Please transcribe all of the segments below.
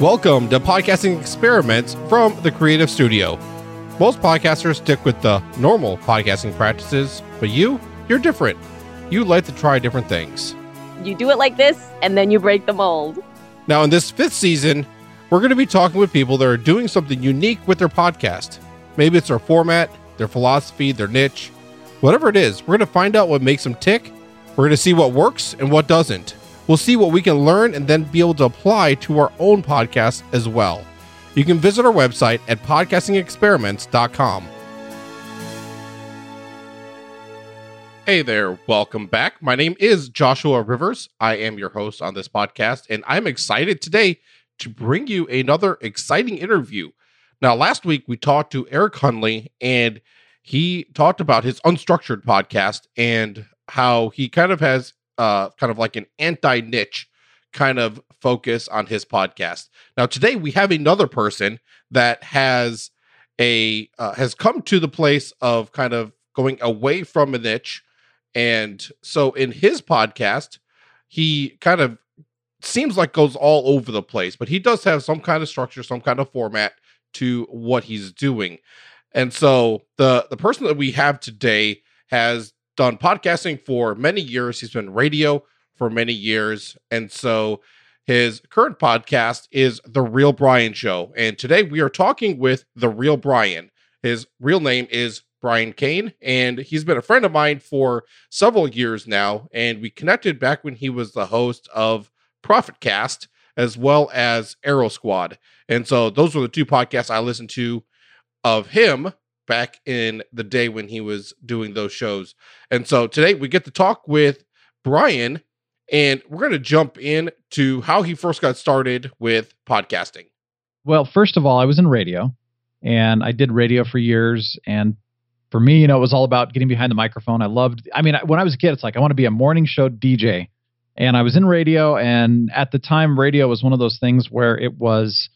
Welcome to Podcasting Experiments from the Creative Studio. Most podcasters stick with the normal podcasting practices, but you, you're different. You like to try different things. You do it like this, and then you break the mold. Now, in this fifth season, we're going to be talking with people that are doing something unique with their podcast. Maybe it's their format, their philosophy, their niche, whatever it is. We're going to find out what makes them tick. We're going to see what works and what doesn't. We'll see what we can learn and then be able to apply to our own podcast as well. You can visit our website at podcastingexperiments.com. Hey there, welcome back. My name is Joshua Rivers. I am your host on this podcast, and I'm excited today to bring you another exciting interview. Now, last week we talked to Eric Hunley, and he talked about his unstructured podcast and how he kind of has uh, kind of like an anti niche kind of focus on his podcast. Now today we have another person that has a uh, has come to the place of kind of going away from a niche and so in his podcast he kind of seems like goes all over the place but he does have some kind of structure some kind of format to what he's doing and so the the person that we have today has done podcasting for many years. He's been radio for many years. And so his current podcast is The Real Brian Show. And today we are talking with The Real Brian. His real name is Brian Kane, and he's been a friend of mine for several years now. And we connected back when he was the host of Profitcast as well as Arrow Squad. And so those were the two podcasts I listened to of him back in the day when he was doing those shows. And so today we get to talk with Brian and we're going to jump in to how he first got started with podcasting. Well, first of all, I was in radio and I did radio for years and for me, you know, it was all about getting behind the microphone. I loved I mean, when I was a kid, it's like I want to be a morning show DJ. And I was in radio and at the time radio was one of those things where it was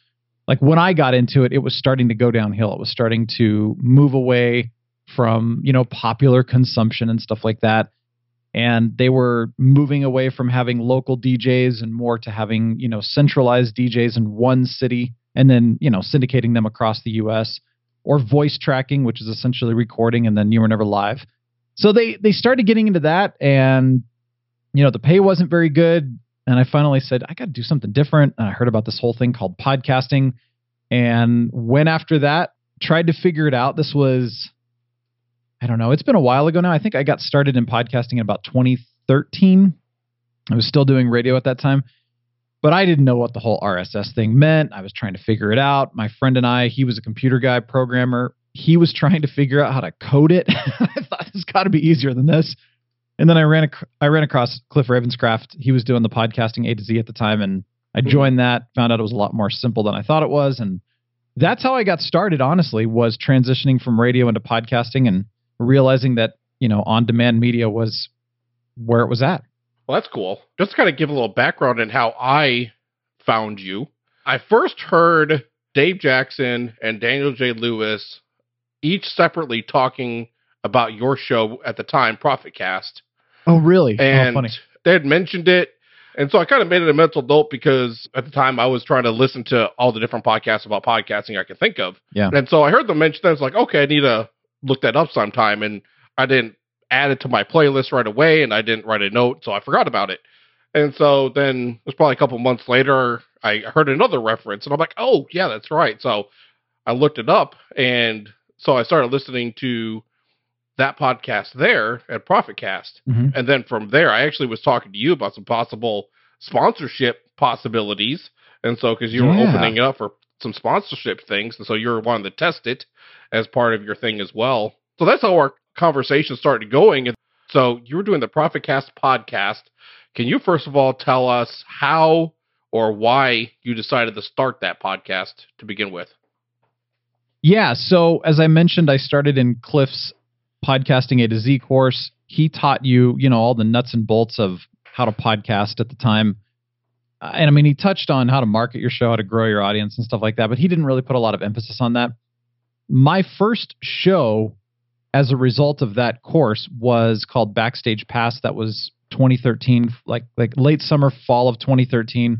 like when I got into it, it was starting to go downhill. It was starting to move away from, you know, popular consumption and stuff like that. And they were moving away from having local DJs and more to having, you know, centralized DJs in one city and then, you know, syndicating them across the US or voice tracking, which is essentially recording and then you were never live. So they they started getting into that and you know, the pay wasn't very good and I finally said, I got to do something different. And I heard about this whole thing called podcasting and went after that, tried to figure it out. This was, I don't know, it's been a while ago now. I think I got started in podcasting in about 2013. I was still doing radio at that time, but I didn't know what the whole RSS thing meant. I was trying to figure it out. My friend and I, he was a computer guy, programmer. He was trying to figure out how to code it. I thought it's got to be easier than this. And then I ran ac- I ran across Cliff Ravenscraft. He was doing the podcasting A to Z at the time, and I hmm. joined that. Found out it was a lot more simple than I thought it was, and that's how I got started. Honestly, was transitioning from radio into podcasting and realizing that you know on demand media was where it was at. Well, that's cool. Just to kind of give a little background in how I found you. I first heard Dave Jackson and Daniel J. Lewis each separately talking about your show at the time, Profitcast. Oh, really? Oh, and oh, they had mentioned it. And so I kind of made it a mental note because at the time I was trying to listen to all the different podcasts about podcasting I could think of. Yeah. And so I heard them mention that. I was like, okay, I need to look that up sometime. And I didn't add it to my playlist right away and I didn't write a note. So I forgot about it. And so then it was probably a couple months later, I heard another reference and I'm like, oh, yeah, that's right. So I looked it up. And so I started listening to that podcast there at Profitcast. Mm-hmm. And then from there, I actually was talking to you about some possible sponsorship possibilities. And so, because you yeah. were opening up for some sponsorship things, and so you were wanting to test it as part of your thing as well. So that's how our conversation started going. And so you were doing the Profitcast podcast. Can you first of all tell us how or why you decided to start that podcast to begin with? Yeah, so as I mentioned, I started in Cliff's podcasting A to Z course. He taught you, you know, all the nuts and bolts of how to podcast at the time. Uh, and I mean, he touched on how to market your show, how to grow your audience and stuff like that, but he didn't really put a lot of emphasis on that. My first show as a result of that course was called Backstage Pass. That was 2013, like like late summer, fall of 2013.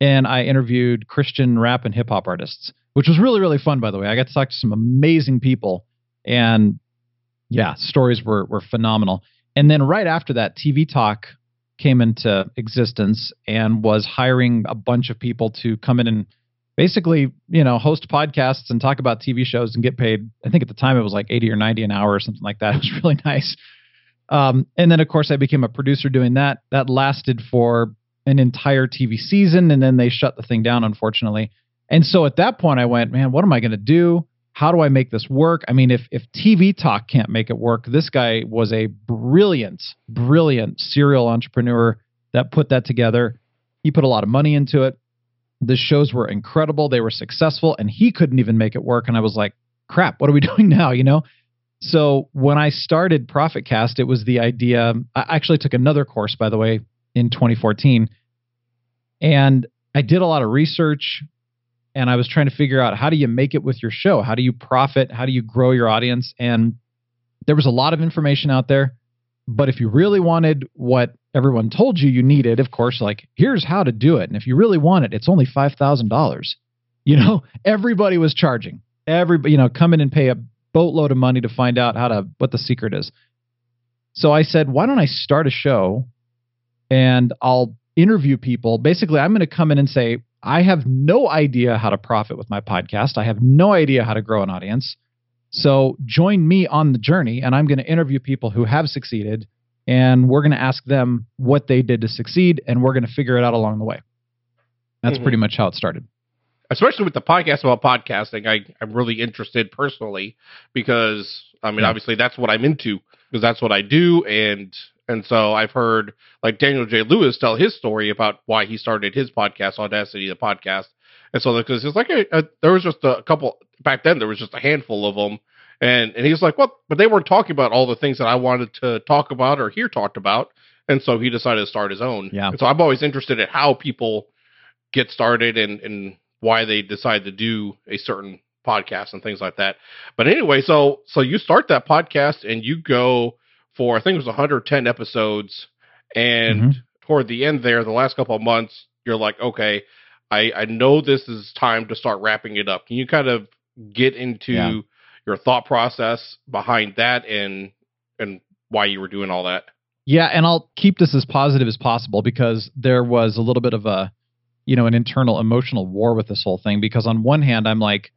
and I interviewed Christian rap and hip hop artists, which was really really fun. By the way, I got to talk to some amazing people, and yeah, stories were were phenomenal. And then right after that, TV Talk came into existence and was hiring a bunch of people to come in and basically, you know, host podcasts and talk about TV shows and get paid. I think at the time it was like 80 or 90 an hour or something like that. It was really nice. Um, and then, of course, I became a producer doing that. That lasted for an entire TV season, and then they shut the thing down, unfortunately. And so at that point, I went, man, what am I going to do? How do I make this work? I mean, if if TV talk can't make it work, this guy was a brilliant, brilliant serial entrepreneur that put that together. He put a lot of money into it. The shows were incredible. They were successful, and he couldn't even make it work. And I was like, crap, what are we doing now? You know? So when I started ProfitCast, it was the idea. I actually took another course, by the way, in 2014. And I did a lot of research and I was trying to figure out how do you make it with your show? How do you profit? How do you grow your audience? And there was a lot of information out there. But if you really wanted what everyone told you you needed, of course, like here's how to do it. And if you really want it, it's only $5,000. You know, everybody was charging. Everybody, you know, come in and pay a boatload of money to find out how to what the secret is. So I said, why don't I start a show and I'll interview people. Basically, I'm going to come in and say, I have no idea how to profit with my podcast. I have no idea how to grow an audience. So join me on the journey, and I'm going to interview people who have succeeded, and we're going to ask them what they did to succeed, and we're going to figure it out along the way. That's mm-hmm. pretty much how it started. Especially with the podcast about podcasting, I, I'm really interested personally because I mean, yeah. obviously, that's what I'm into because that's what I do, and and so I've heard like Daniel J. Lewis tell his story about why he started his podcast, Audacity to Podcast. And so because it's like a, a, uh, there was just a couple back then, there was just a handful of them. And and he's like, well, but they weren't talking about all the things that I wanted to talk about or hear talked about. And so he decided to start his own. Yeah. And so I'm always interested in how people get started and and why they decide to do a certain podcast and things like that. But anyway, so so you start that podcast and you go for I think it was 110 episodes, and mm-hmm. toward the end there, the last couple of months, you're like, okay, I I know this is time to start wrapping it up. Can you kind of get into yeah. your thought process behind that and and why you were doing all that? Yeah, and I'll keep this as positive as possible because there was a little bit of a you know an internal emotional war with this whole thing because on one hand I'm like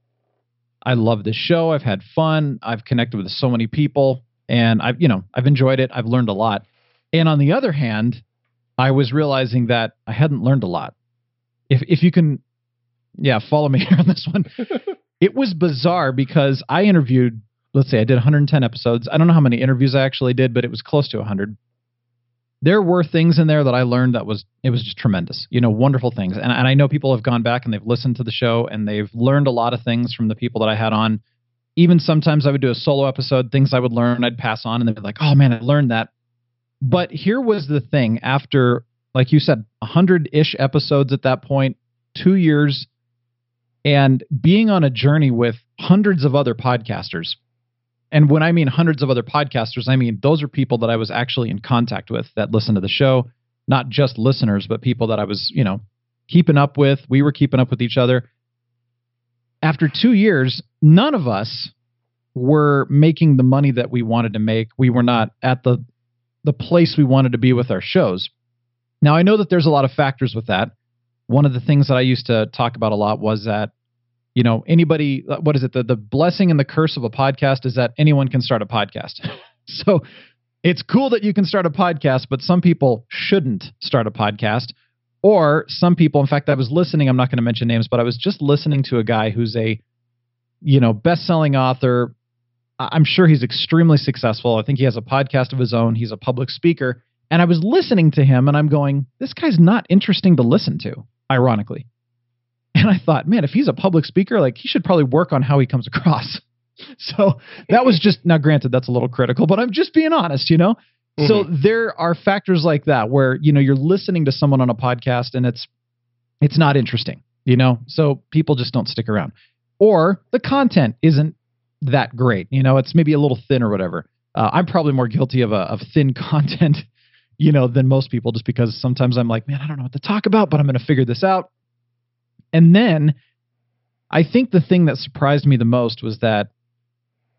I love this show. I've had fun. I've connected with so many people and I've you know I've enjoyed it. I've learned a lot. And on the other hand, I was realizing that I hadn't learned a lot. If if you can, yeah, follow me here on this one. it was bizarre because I interviewed. Let's say I did 110 episodes. I don't know how many interviews I actually did, but it was close to 100 there were things in there that I learned that was it was just tremendous. You know, wonderful things. And, and I know people have gone back and they've listened to the show and they've learned a lot of things from the people that I had on even sometimes I would do a solo episode, things I would learn, I'd pass on, and they'd be like, oh man, I learned that. But here was the thing after, like you said, 100 ish episodes at that point, two years, and being on a journey with hundreds of other podcasters. And when I mean hundreds of other podcasters, I mean those are people that I was actually in contact with that listen to the show, not just listeners, but people that I was, you know, keeping up with. We were keeping up with each other after two years, none of us were making the money that we wanted to make. We were not at the the place we wanted to be with our shows. Now I know that there's a lot of factors with that. One of the things that I used to talk about a lot was that you know anybody what is it the the blessing and the curse of a podcast is that anyone can start a podcast. so it's cool that you can start a podcast, but some people shouldn't start a podcast or some people, in fact, I was listening, I'm not going to mention names, but I was just listening to a guy who's a, you know, best-selling author. I'm sure he's extremely successful. I think he has a podcast of his own. He's a public speaker. And I was listening to him and I'm going, this guy's not interesting to listen to, ironically. And I thought, man, if he's a public speaker, like he should probably work on how he comes across. So that was just now granted that's a little critical, but I'm just being honest, you know? Mm-hmm. So there are factors like that where, you know, you're listening to someone on a podcast and it's it's not interesting, you know? So people just don't stick around. Or the content isn't that great, you know, it's maybe a little thin or whatever. Uh, I'm probably more guilty of a of thin content, you know, than most people just because sometimes I'm like, man, I don't know what to talk about, but I'm going to figure this out. And then I think the thing that surprised me the most was that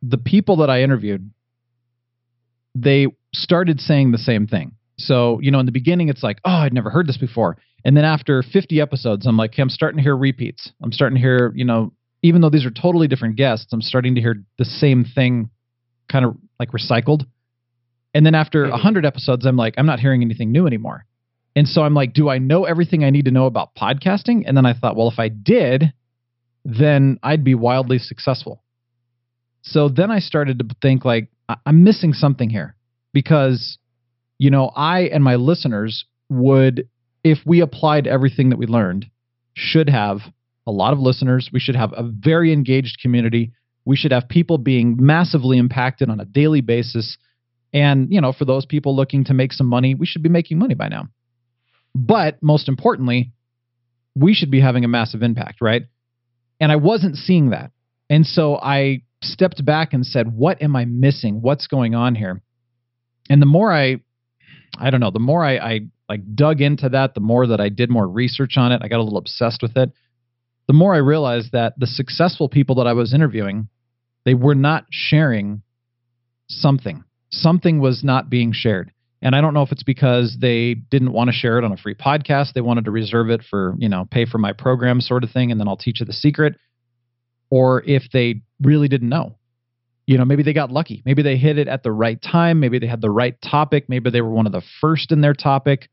the people that I interviewed, they started saying the same thing. So, you know, in the beginning, it's like, oh, I'd never heard this before. And then after 50 episodes, I'm like, okay, I'm starting to hear repeats. I'm starting to hear, you know, even though these are totally different guests, I'm starting to hear the same thing kind of like recycled. And then after mm-hmm. a 100 episodes, I'm like, I'm not hearing anything new anymore. And so I'm like, do I know everything I need to know about podcasting? And then I thought, well, if I did, then I'd be wildly successful. So then I started to think like I'm missing something here because you know, I and my listeners would if we applied everything that we learned should have a lot of listeners, we should have a very engaged community, we should have people being massively impacted on a daily basis and, you know, for those people looking to make some money, we should be making money by now. But most importantly, we should be having a massive impact, right? And I wasn't seeing that. And so I stepped back and said, what am I missing? What's going on here? And the more I, I don't know, the more I, I like dug into that, the more that I did more research on it, I got a little obsessed with it. The more I realized that the successful people that I was interviewing, they were not sharing something. Something was not being shared. And I don't know if it's because they didn't want to share it on a free podcast. They wanted to reserve it for, you know, pay for my program sort of thing, and then I'll teach you the secret. Or if they really didn't know. You know, maybe they got lucky. Maybe they hit it at the right time. Maybe they had the right topic. Maybe they were one of the first in their topic.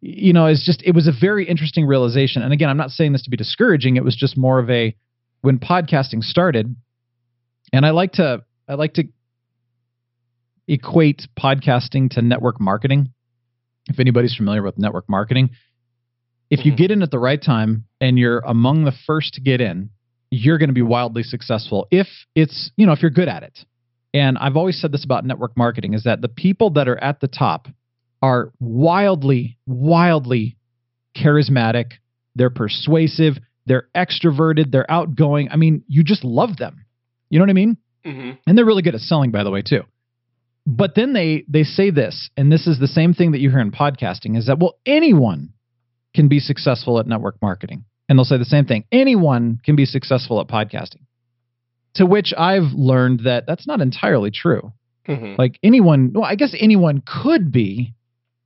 You know, it's just, it was a very interesting realization. And again, I'm not saying this to be discouraging. It was just more of a, when podcasting started, and I like to, I like to equate podcasting to network marketing. If anybody's familiar with network marketing, if you mm-hmm. get in at the right time and you're among the first to get in, you're going to be wildly successful if it's, you know, if you're good at it. And I've always said this about network marketing is that the people that are at the top are wildly, wildly charismatic. They're persuasive. They're extroverted. They're outgoing. I mean, you just love them. You know what I mean? Mm-hmm. And they're really good at selling, by the way, too but then they they say this, and this is the same thing that you hear in podcasting: is that well, anyone can be successful at network marketing, and they'll say the same thing: anyone can be successful at podcasting. To which I've learned that that's not entirely true. Mm-hmm. Like anyone, well, I guess anyone could be,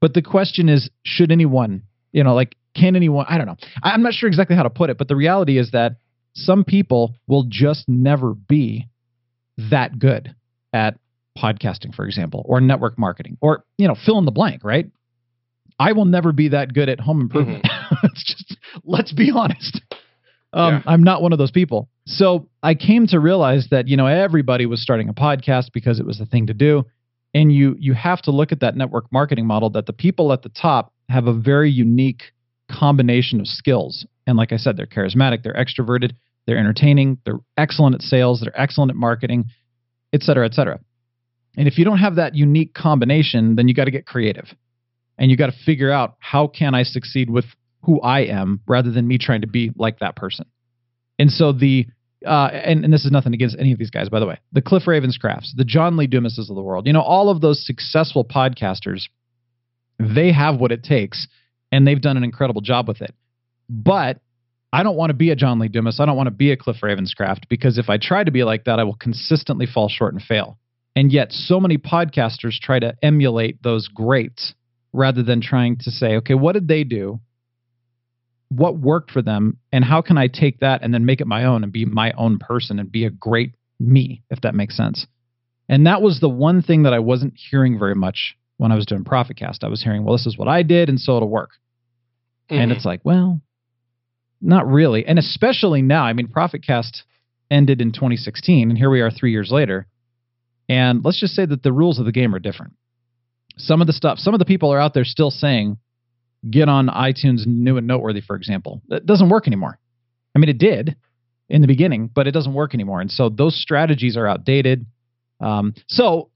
but the question is, should anyone? You know, like can anyone? I don't know. I'm not sure exactly how to put it, but the reality is that some people will just never be that good at podcasting, for example, or network marketing, or you know, fill in the blank, right? I will never be that good at home improvement. Mm-hmm. it's just let's be honest. Um, yeah. I'm not one of those people. So I came to realize that you know everybody was starting a podcast because it was the thing to do, and you you have to look at that network marketing model that the people at the top have a very unique combination of skills. And like I said, they're charismatic, they're extroverted, they're entertaining, they're excellent at sales, they're excellent at marketing, et cetera, et cetera. And if you don't have that unique combination, then you got to get creative. And you got to figure out how can I succeed with who I am rather than me trying to be like that person. And so the uh, and, and this is nothing against any of these guys, by the way. The Cliff Ravenscrafts, the John Lee Dumases of the world, you know, all of those successful podcasters, they have what it takes and they've done an incredible job with it. But I don't want to be a John Lee Dumas. I don't want to be a Cliff Ravenscraft because if I try to be like that, I will consistently fall short and fail. And yet, so many podcasters try to emulate those greats rather than trying to say, okay, what did they do? What worked for them? And how can I take that and then make it my own and be my own person and be a great me, if that makes sense? And that was the one thing that I wasn't hearing very much when I was doing Profitcast. I was hearing, well, this is what I did, and so it'll work. Mm-hmm. And it's like, well, not really. And especially now, I mean, Profitcast ended in 2016, and here we are three years later. And let's just say that the rules of the game are different. Some of the stuff, some of the people are out there still saying, get on iTunes new and noteworthy, for example. That doesn't work anymore. I mean, it did in the beginning, but it doesn't work anymore. And so those strategies are outdated. Um, so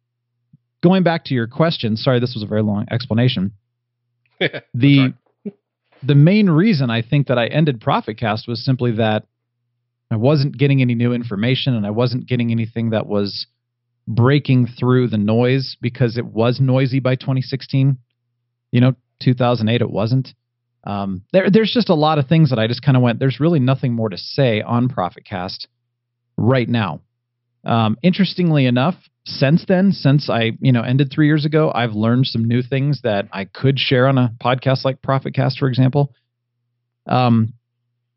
going back to your question, sorry, this was a very long explanation. the the main reason I think that I ended Profitcast was simply that I wasn't getting any new information and I wasn't getting anything that was breaking through the noise because it was noisy by 2016. You know, 2008 it wasn't. Um, there, there's just a lot of things that I just kind of went. There's really nothing more to say on ProfitCast right now. Um, interestingly enough, since then, since I you know ended three years ago, I've learned some new things that I could share on a podcast like ProfitCast, for example. Um,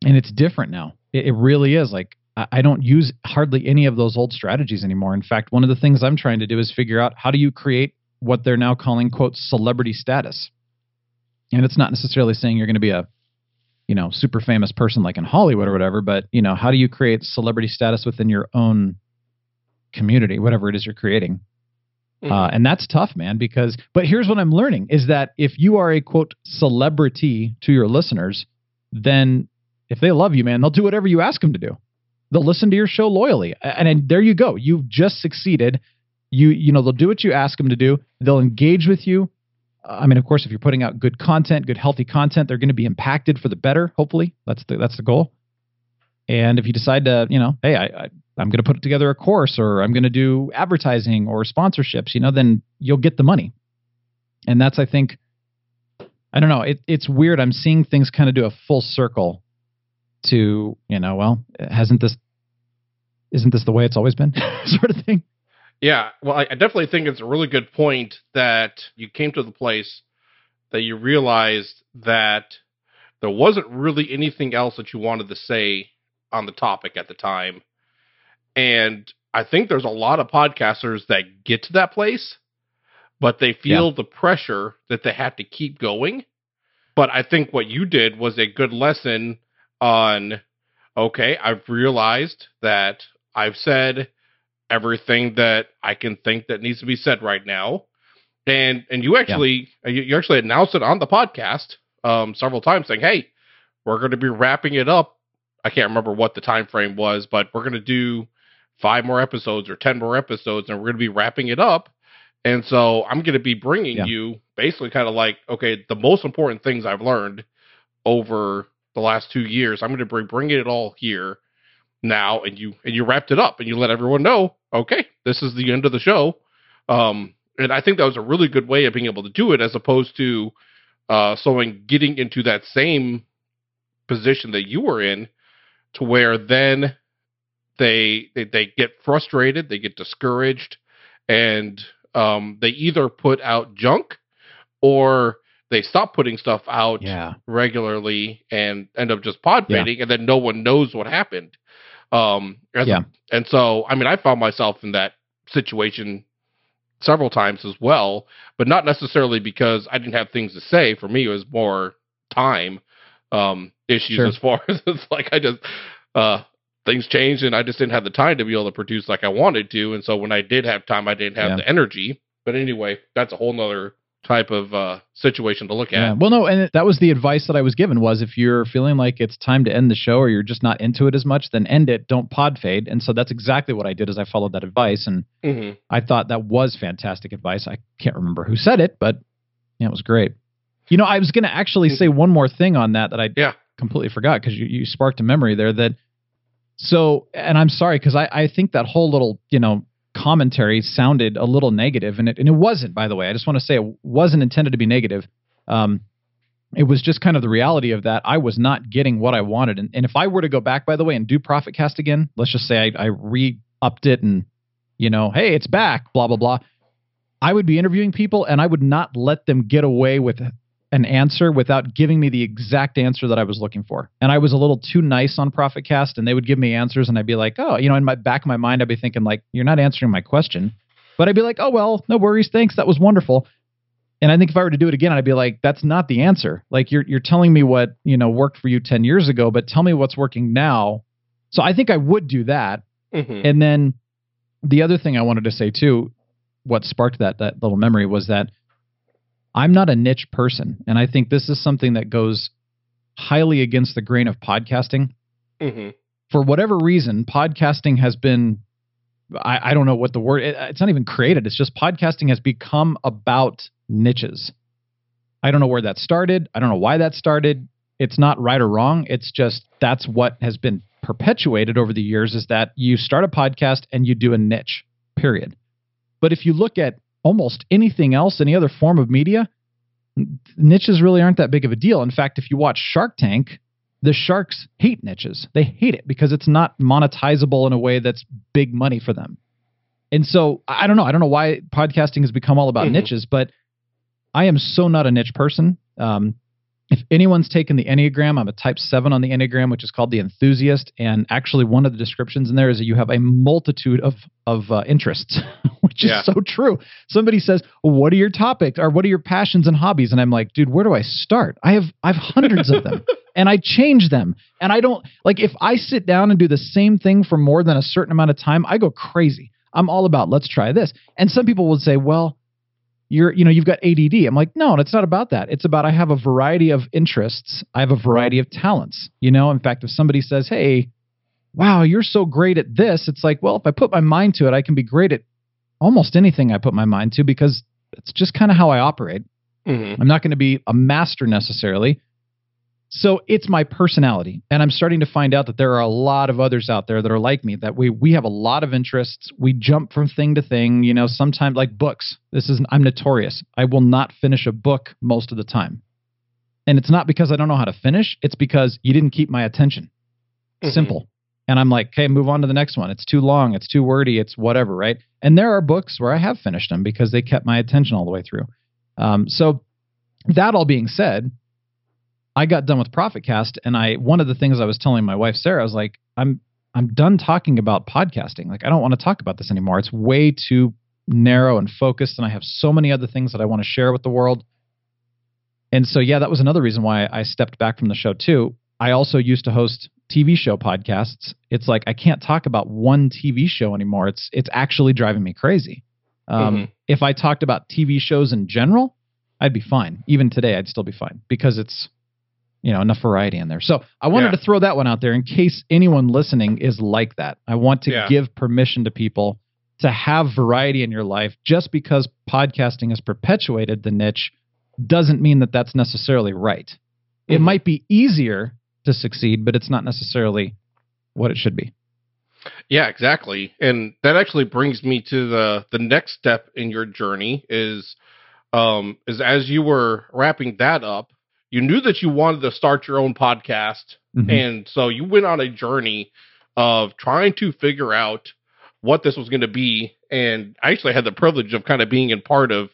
and it's different now. It, it really is. Like I don't use hardly any of those old strategies anymore. In fact, one of the things I'm trying to do is figure out how do you create what they're now calling quote celebrity status. And it's not necessarily saying you're going to be a you know super famous person like in Hollywood or whatever, but you know how do you create celebrity status within your own community, whatever it is you're creating. Mm-hmm. Uh, and that's tough, man, because, but here's what I'm learning is that if you are a quote celebrity to your listeners, then if they love you, man, they'll do whatever you ask them to do. They'll listen to your show loyally. And, and there you go. You've just succeeded. You, you know, they'll do what you ask them to do. They'll engage with you. I mean, of course, if you're putting out good content, good healthy content, they're going to be impacted for the better. Hopefully, that's the that's the goal. And if you decide to, you know, hey, I, I I'm going to put together a course, or I'm going to do advertising or sponsorships, you know, then you'll get the money. And that's, I think, I don't know. It, it's weird. I'm seeing things kind of do a full circle to, you know, well, hasn't this, isn't this the way it's always been, sort of thing. Yeah, well, I, definitely think it's a really good point that you came to the place that you realized that there wasn't really anything else that you wanted to say on the topic at the time. And I think there's a lot of podcasters that get to that place, but they feel yeah. the pressure that they have to keep going. But I think what you did was a good lesson on okay, I've realized that I've said everything that I can think that needs to be said right now. And and you actually yeah. you, you, actually announced it on the podcast um, several times saying, "Hey, we're going to be wrapping it up." I can't remember what the time frame was, but we're going to do five more episodes or 10 more episodes and we're going to be wrapping it up. And so I'm going to be bringing yeah. you basically kind of like, okay, the most important things I've learned over the last two years. I'm going to bring bring it all here now, and you and you wrapped it up, and you let everyone know, okay, this is the end of the show. Um, and I think that was a really good way of being able to do it, as opposed to uh, someone getting into that same position that you were in, to where then they they, they get frustrated, they get discouraged, and um, they either put out junk or they stop putting stuff out yeah. regularly and end up just pod fading, yeah. and then no one knows what happened. Um, yeah. and so, I mean, I found myself in that situation several times as well, but not necessarily because I didn't have things to say. For me, it was more time um, issues sure. as far as it's like I just uh, things changed and I just didn't have the time to be able to produce like I wanted to. And so when I did have time, I didn't have yeah. the energy. But anyway, that's a whole nother type of uh, situation to look at. Yeah. Well, no, and that was the advice that I was given was if you're feeling like it's time to end the show or you're just not into it as much, then end it. Don't pod fade. And so that's exactly what I did. Is I followed that advice, and mm-hmm. I thought that was fantastic advice. I can't remember who said it, but yeah, it was great. You know, I was going to actually say one more thing on that that I yeah. completely forgot because you, you sparked a memory there. That so, and I'm sorry because I I think that whole little you know commentary sounded a little negative, and it and it wasn't. By the way, I just want to say it wasn't intended to be negative. Um, it was just kind of the reality of that. I was not getting what I wanted, and, and if I were to go back, by the way, and do ProfitCast again, let's just say I, I re upped it, and you know, hey, it's back, blah blah blah. I would be interviewing people, and I would not let them get away with an answer without giving me the exact answer that I was looking for. And I was a little too nice on ProfitCast, and they would give me answers, and I'd be like, oh, you know, in my back of my mind, I'd be thinking like, you're not answering my question, but I'd be like, oh well, no worries, thanks, that was wonderful. And I think if I were to do it again, I'd be like, that's not the answer. Like you're you're telling me what you know worked for you ten years ago, but tell me what's working now. So I think I would do that. Mm-hmm. And then the other thing I wanted to say too, what sparked that that little memory was that I'm not a niche person. And I think this is something that goes highly against the grain of podcasting. Mm-hmm. For whatever reason, podcasting has been, I, I don't know what the word, it, it's not even created. It's just podcasting has become about niches. I don't know where that started. I don't know why that started. It's not right or wrong. It's just that's what has been perpetuated over the years is that you start a podcast and you do a niche, period. But if you look at almost anything else, any other form of media, niches really aren't that big of a deal. In fact, if you watch Shark Tank, the sharks hate niches. They hate it because it's not monetizable in a way that's big money for them. And so I don't know. I don't know why podcasting has become all about mm-hmm. niches, but I am so not a niche person. Um, if anyone's taken the Enneagram, I'm a type seven on the Enneagram, which is called the enthusiast. And actually, one of the descriptions in there is that you have a multitude of, of uh, interests, which yeah. is so true. Somebody says, well, What are your topics or what are your passions and hobbies? And I'm like, Dude, where do I start? I have, I have hundreds of them and I change them. And I don't like if I sit down and do the same thing for more than a certain amount of time, I go crazy. I'm all about let's try this. And some people will say, Well, you're you know you've got ADD. I'm like, no, it's not about that. It's about I have a variety of interests. I have a variety of talents. You know, in fact, if somebody says, "Hey, wow, you're so great at this," it's like, well, if I put my mind to it, I can be great at almost anything I put my mind to because it's just kind of how I operate. Mm-hmm. I'm not going to be a master necessarily, so it's my personality. And I'm starting to find out that there are a lot of others out there that are like me, that we we have a lot of interests. We jump from thing to thing, you know, sometimes like books. This is I'm notorious. I will not finish a book most of the time. And it's not because I don't know how to finish, it's because you didn't keep my attention. Mm-hmm. Simple. And I'm like, okay, move on to the next one. It's too long, it's too wordy, it's whatever, right? And there are books where I have finished them because they kept my attention all the way through. Um, so that all being said, I got done with ProfitCast, and I one of the things I was telling my wife Sarah, I was like, I'm I'm done talking about podcasting. Like I don't want to talk about this anymore. It's way too narrow and focused, and I have so many other things that I want to share with the world. And so, yeah, that was another reason why I stepped back from the show too. I also used to host TV show podcasts. It's like I can't talk about one TV show anymore. It's it's actually driving me crazy. Um, mm-hmm. If I talked about TV shows in general, I'd be fine. Even today, I'd still be fine because it's you know enough variety in there. So I wanted yeah. to throw that one out there in case anyone listening is like that. I want to yeah. give permission to people to have variety in your life. Just because podcasting has perpetuated the niche doesn't mean that that's necessarily right. Mm-hmm. It might be easier to succeed, but it's not necessarily what it should be. Yeah, exactly. And that actually brings me to the the next step in your journey is um is as you were wrapping that up, you knew that you wanted to start your own podcast mm-hmm. and so you went on a journey of trying to figure out what this was going to be and i actually had the privilege of kind of being in part of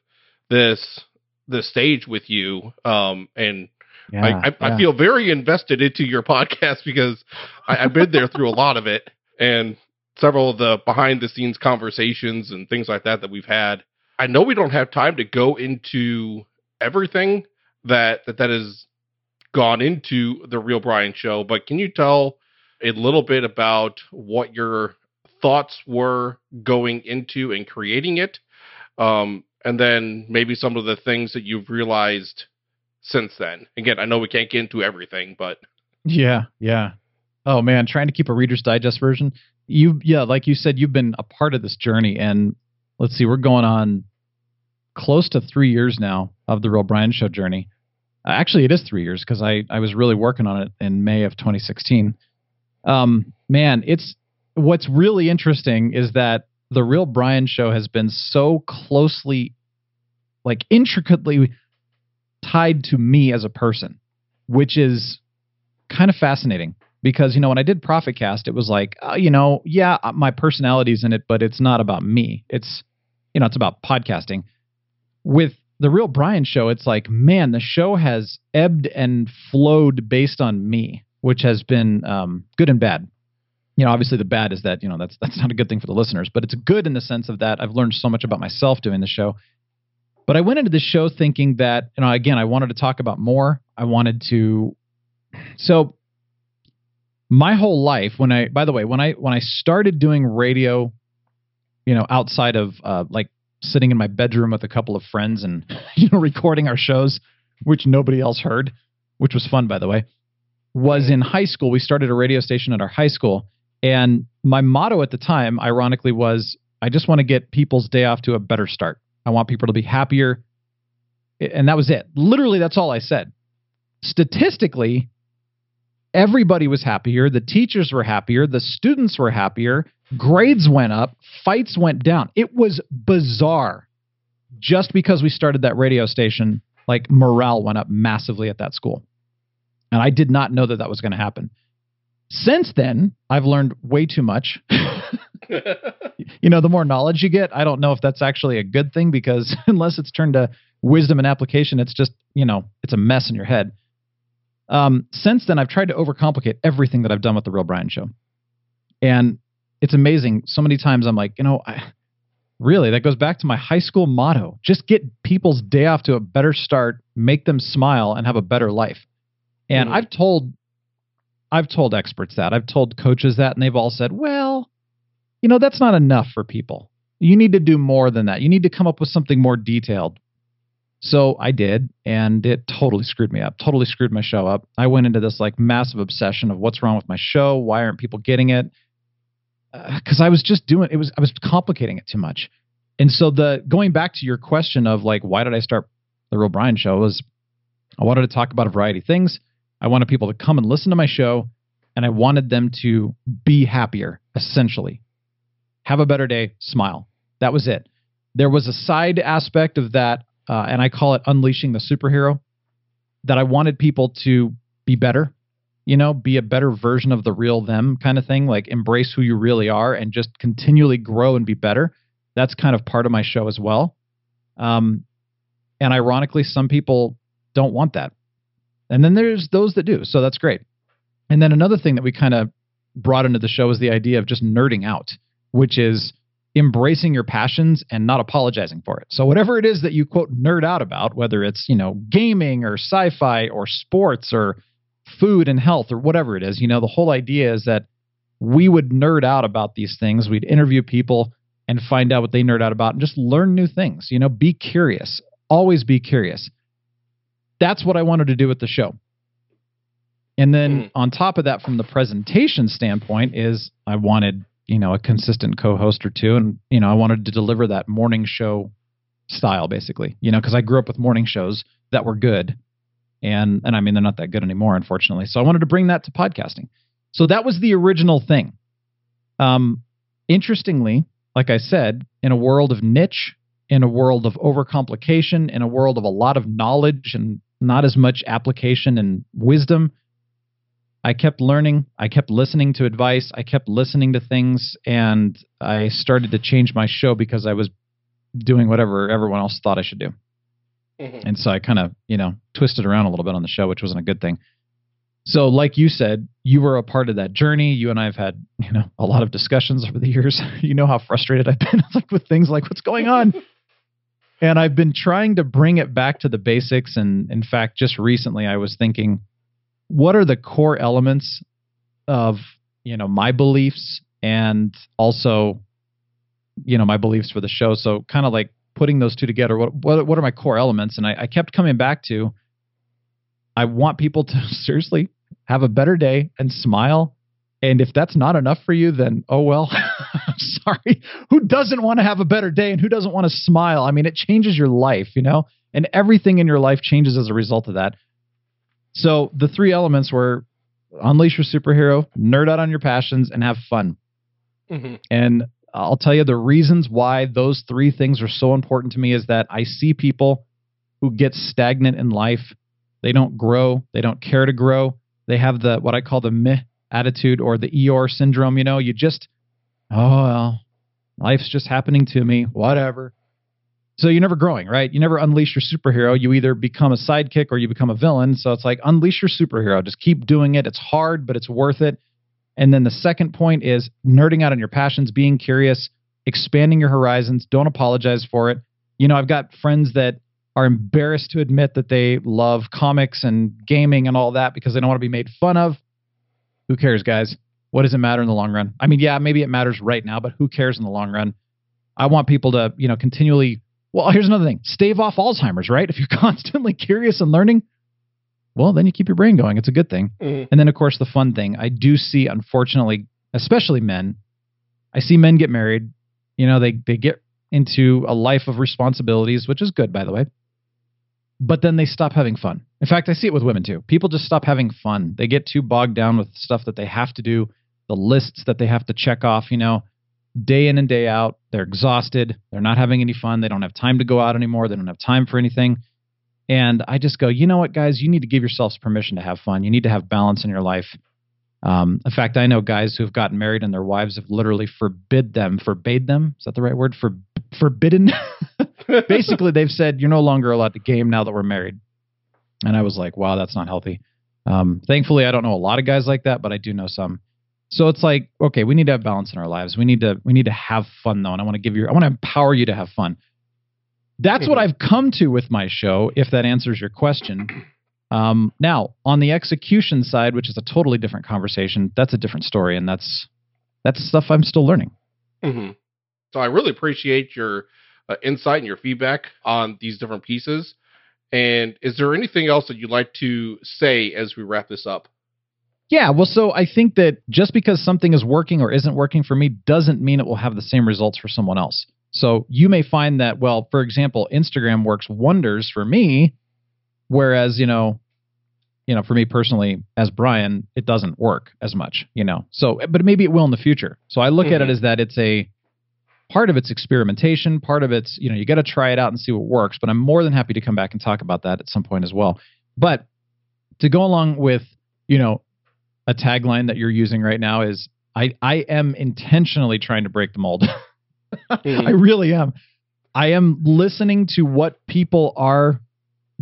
this this stage with you um and yeah, I, I, yeah. I, feel very invested into your podcast because I, have been there through a lot of it and several of the behind the scenes conversations and things like that that we've had. I know we don't have time to go into everything, that that that has gone into the real Brian show. But can you tell a little bit about what your thoughts were going into and creating it, um, and then maybe some of the things that you've realized since then? Again, I know we can't get into everything, but yeah, yeah. Oh man, trying to keep a Reader's Digest version. You, yeah, like you said, you've been a part of this journey, and let's see, we're going on close to three years now of the Real Brian Show journey. Uh, actually, it is three years because I, I was really working on it in May of 2016. Um, man, it's what's really interesting is that the Real Brian Show has been so closely, like intricately tied to me as a person, which is kind of fascinating because you know when I did Profitcast, it was like uh, you know yeah uh, my personality's in it, but it's not about me. It's you know it's about podcasting with the real Brian show, it's like, man, the show has ebbed and flowed based on me, which has been um, good and bad. You know, obviously the bad is that you know that's that's not a good thing for the listeners, but it's good in the sense of that I've learned so much about myself doing the show. But I went into the show thinking that you know again I wanted to talk about more. I wanted to, so my whole life when I by the way when I when I started doing radio, you know, outside of uh, like sitting in my bedroom with a couple of friends and you know recording our shows, which nobody else heard, which was fun by the way. Was in high school. We started a radio station at our high school, and my motto at the time, ironically, was I just want to get people's day off to a better start. I want people to be happier. And that was it. Literally, that's all I said. Statistically, everybody was happier. The teachers were happier. The students were happier. Grades went up, fights went down. It was bizarre just because we started that radio station Like morale went up massively at that school. And I did not know that that was going to happen. Since then, I've learned way too much. you know, the more knowledge you get, I don't know if that's actually a good thing because unless it's turned to wisdom and application, it's just, you know, it's a mess in your head. Um, since then, I've tried to overcomplicate everything that I've done with the Real Brian Show. And it's amazing. So many times I'm like, you know, I, really, that goes back to my high school motto just get people's day off to a better start, make them smile, and have a better life. And mm I've told I've told experts that. I've told coaches that, and they've all said, well, you know, that's not enough for people. You need to do more than that. You need to come up with something more detailed. So I did, and it totally screwed me up, totally screwed my show up. I went into this like massive obsession of what's wrong with my show. Why aren't people getting it? Because uh, I was just doing it was I was complicating it too much. And so the going back to your question of like why did I start the Real Brian show was I wanted to talk about a variety of things. I wanted people to come and listen to my show, and I wanted them to be happier, essentially. Have a better day, smile. That was it. There was a side aspect of that uh, and I call it unleashing the superhero. That I wanted people to be better, you know, be a better version of the real them kind of thing, like embrace who you really are and just continually grow and be better. That's kind of part of my show as well. Um, and ironically, some people don't want that. And then there's those that do. So that's great. And then another thing that we kind of brought into the show is the idea of just nerding out, which is embracing your passions and not apologizing for it. So whatever it is that you quote nerd out about, whether it's, you know, gaming or sci-fi or sports or food and health or whatever it is, you know, the whole idea is that we would nerd out about these things. We'd interview people and find out what they nerd out about and just learn new things. You know, be curious. Always be curious. That's what I wanted to do with the show. And then mm. on top of that, from the presentation standpoint, is I wanted you know a consistent co-host or two. And you know i wanted to deliver that morning show style basically you know because i grew up with morning shows that were good. And and i mean they're not that good anymore unfortunately. So i wanted to bring that to podcasting. So that was the original thing. Um interestingly like i said in a world of niche in a world of overcomplication in a world of a lot of knowledge and not as much application and wisdom I kept learning. I kept listening to advice. I kept listening to things, and I started to change my show because I was doing whatever everyone else thought I should do. Mm-hmm. And so I kind of, you know, twisted around a little bit on the show, which wasn't a good thing. So, like you said, you were a part of that journey. You and I have had, you know, a lot of discussions over the years. you know how frustrated I've been like with things like what's going on. and I've been trying to bring it back to the basics. And in fact, just recently I was thinking, what are the core elements of you know my beliefs and also you know my beliefs for the show? So kind of like putting those two together what what, what are my core elements? And I, I kept coming back to i want people to seriously have a better day and smile. And if that's not enough for you then oh well sorry. Who doesn't want to have a better day and who doesn't want to smile? I mean it changes your life you know? And everything in your life changes as a result of that so the three elements were unleash your superhero, nerd out on your passions, and have fun. Mm-hmm. And I'll tell you the reasons why those three things are so important to me is that I see people who get stagnant in life. They don't grow. They don't care to grow. They have the what I call the meh attitude or the Eeyore syndrome. You know, you just, oh well, life's just happening to me. Whatever. So you're never growing, right? You never unleash your superhero. You either become a sidekick or you become a villain. So it's like unleash your superhero. Just keep doing it. It's hard, but it's worth it. And then the second point is nerding out on your passions, being curious, expanding your horizons. Don't apologize for it. You know, I've got friends that are embarrassed to admit that they love comics and gaming and all that because they don't want to be made fun of. Who cares, guys? What does it matter in the long run? I mean, yeah, maybe it matters right now, but who cares in the long run? I want people to, you know, continually well, here's another thing stave off Alzheimer's, right? If you're constantly curious and learning, well, then you keep your brain going. It's a good thing. Mm-hmm. And then, of course, the fun thing I do see, unfortunately, especially men, I see men get married. You know, they, they get into a life of responsibilities, which is good, by the way. But then they stop having fun. In fact, I see it with women too. People just stop having fun. They get too bogged down with stuff that they have to do, the lists that they have to check off. You know, day in and day out. They're exhausted. They're not having any fun. They don't have time to go out anymore. They don't have time for anything. And I just go, you know what, guys, you need to give yourselves permission to have fun. You need to have balance in your life. Um, in fact, I know guys who've gotten married and their wives have literally forbid them, forbade them. Is that the right word? For forbidden. Basically, they've said you're no longer allowed to game now that we're married. And I was like, wow, that's not healthy. Um, thankfully, I don't know a lot of guys like that, but I do know some. So it's like, okay, we need to have balance in our lives. We need to we need to have fun though, and I want to give you I want to empower you to have fun. That's what I've come to with my show, if that answers your question. Um, now, on the execution side, which is a totally different conversation, that's a different story, and that's that's stuff I'm still learning. Mm-hmm. So I really appreciate your uh, insight and your feedback on these different pieces. And is there anything else that you'd like to say as we wrap this up? Yeah, well, so I think that just because something is working or isn't working for me doesn't mean it will have the same results for someone else. So you may find that, well, for example, Instagram works wonders for me, whereas, you know, you know, for me personally, as Brian, it doesn't work as much, you know. So, but maybe it will in the future. So I look mm-hmm. at it mm-hmm. as that it's a part of it's experimentation, part of it's, you know, you got to try it out and see what works. But I'm more than happy to come back and talk about that at some point as well. But to go along with, you know, a tagline that you're using right now is I, I am intentionally trying to break the mold. mm-hmm. I really am. I am listening to what people are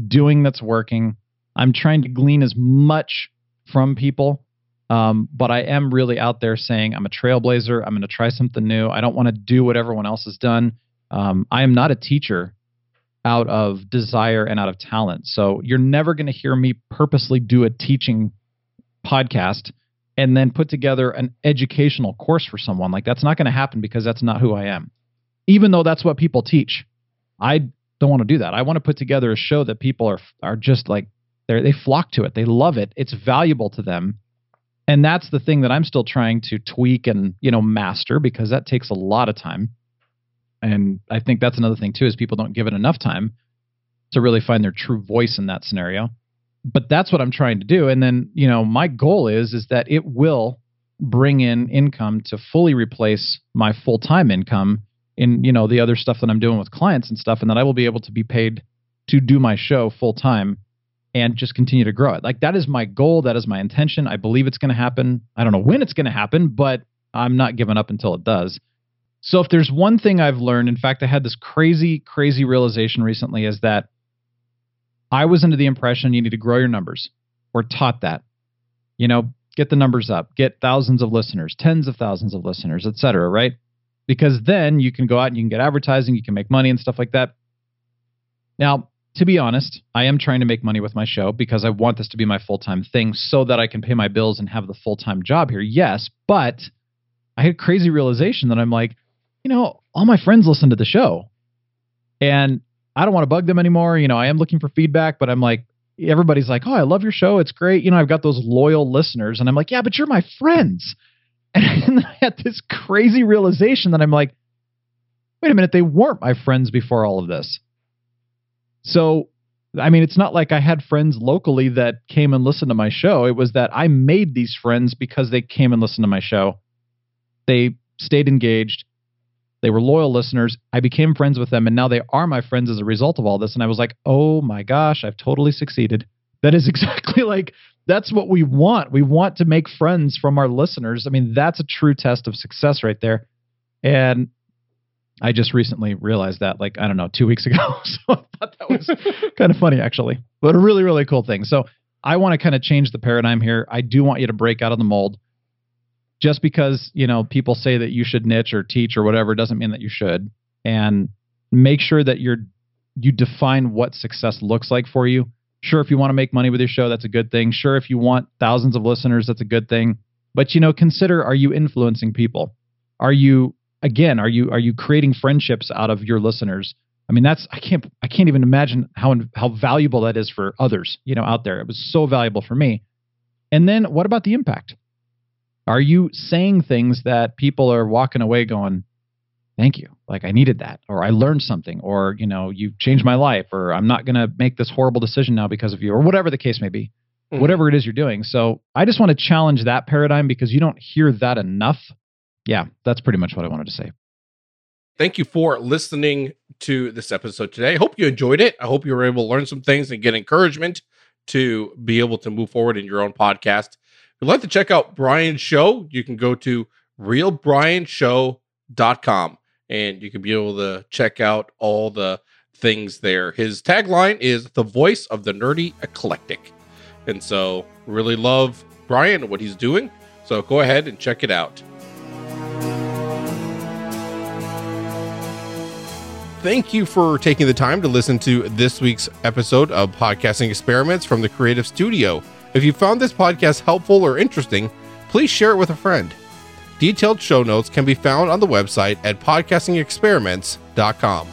doing that's working. I'm trying to glean as much from people. Um, but I am really out there saying I'm a trailblazer. I'm going to try something new. I don't want to do what everyone else has done. Um, I am not a teacher out of desire and out of talent. So you're never going to hear me purposely do a teaching podcast and then put together an educational course for someone. Like that's not going to happen because that's not who I am. Even though that's what people teach. I don't want to do that. I want to put together a show that people are are just like they they flock to it. They love it. It's valuable to them. And that's the thing that I'm still trying to tweak and, you know, master because that takes a lot of time. And I think that's another thing too is people don't give it enough time to really find their true voice in that scenario but that's what I'm trying to do. And then, you know, my goal is is that it will bring in income to fully replace my full-time income in, you know, the other stuff that I'm doing with clients and stuff and that I will be able to be paid to do my show full time and just continue to grow it. Like that is my goal, that is my intention. I believe it's going to happen. I don't know when it's going to happen, but I'm not giving up until it does. So if there's one thing I've learned, in fact I had this crazy crazy realization recently is that I was under the impression you need to grow your numbers. We're taught that. You know, get the numbers up, get thousands of listeners, tens of thousands of listeners, et cetera, right? Because then you can go out and you can get advertising, you can make money and stuff like that. Now, to be honest, I am trying to make money with my show because I want this to be my full time thing so that I can pay my bills and have the full time job here. Yes, but I had a crazy realization that I'm like, you know, all my friends listen to the show. And I don't want to bug them anymore. You know, I am looking for feedback, but I'm like, everybody's like, oh, I love your show. It's great. You know, I've got those loyal listeners. And I'm like, yeah, but you're my friends. And I had this crazy realization that I'm like, wait a minute, they weren't my friends before all of this. So, I mean, it's not like I had friends locally that came and listened to my show. It was that I made these friends because they came and listened to my show. They stayed engaged. They were loyal listeners. I became friends with them, and now they are my friends as a result of all this. And I was like, oh my gosh, I've totally succeeded. That is exactly like that's what we want. We want to make friends from our listeners. I mean, that's a true test of success right there. And I just recently realized that, like, I don't know, two weeks ago. so I thought that was kind of funny, actually, but a really, really cool thing. So I want to kind of change the paradigm here. I do want you to break out of the mold just because you know people say that you should niche or teach or whatever doesn't mean that you should. And make sure that you're you define what success looks like for you. Sure if you want to make money with your show that's a good thing. Sure if you want thousands of listeners that's a good thing. But you know consider are you influencing people? Are you again are you are you creating friendships out of your listeners? I mean that's i can't i can't even imagine how how valuable that is for others you know out there. It was so valuable for me. And then what about the impact are you saying things that people are walking away going, thank you, like I needed that, or I learned something, or, you know, you changed my life, or I'm not going to make this horrible decision now because of you, or whatever the case may be, mm-hmm. whatever it is you're doing. So I just want to challenge that paradigm because you don't hear that enough. Yeah, that's pretty much what I wanted to say. Thank you for listening to this episode today. I hope you enjoyed it. I hope you were able to learn some things and get encouragement to be able to move forward in your own podcast. You'd like to check out Brian's show, you can go to realbrianshow.com and you can be able to check out all the things there. His tagline is the voice of the nerdy eclectic. And so, really love Brian and what he's doing. So, go ahead and check it out. Thank you for taking the time to listen to this week's episode of Podcasting Experiments from the Creative Studio. If you found this podcast helpful or interesting, please share it with a friend. Detailed show notes can be found on the website at podcastingexperiments.com.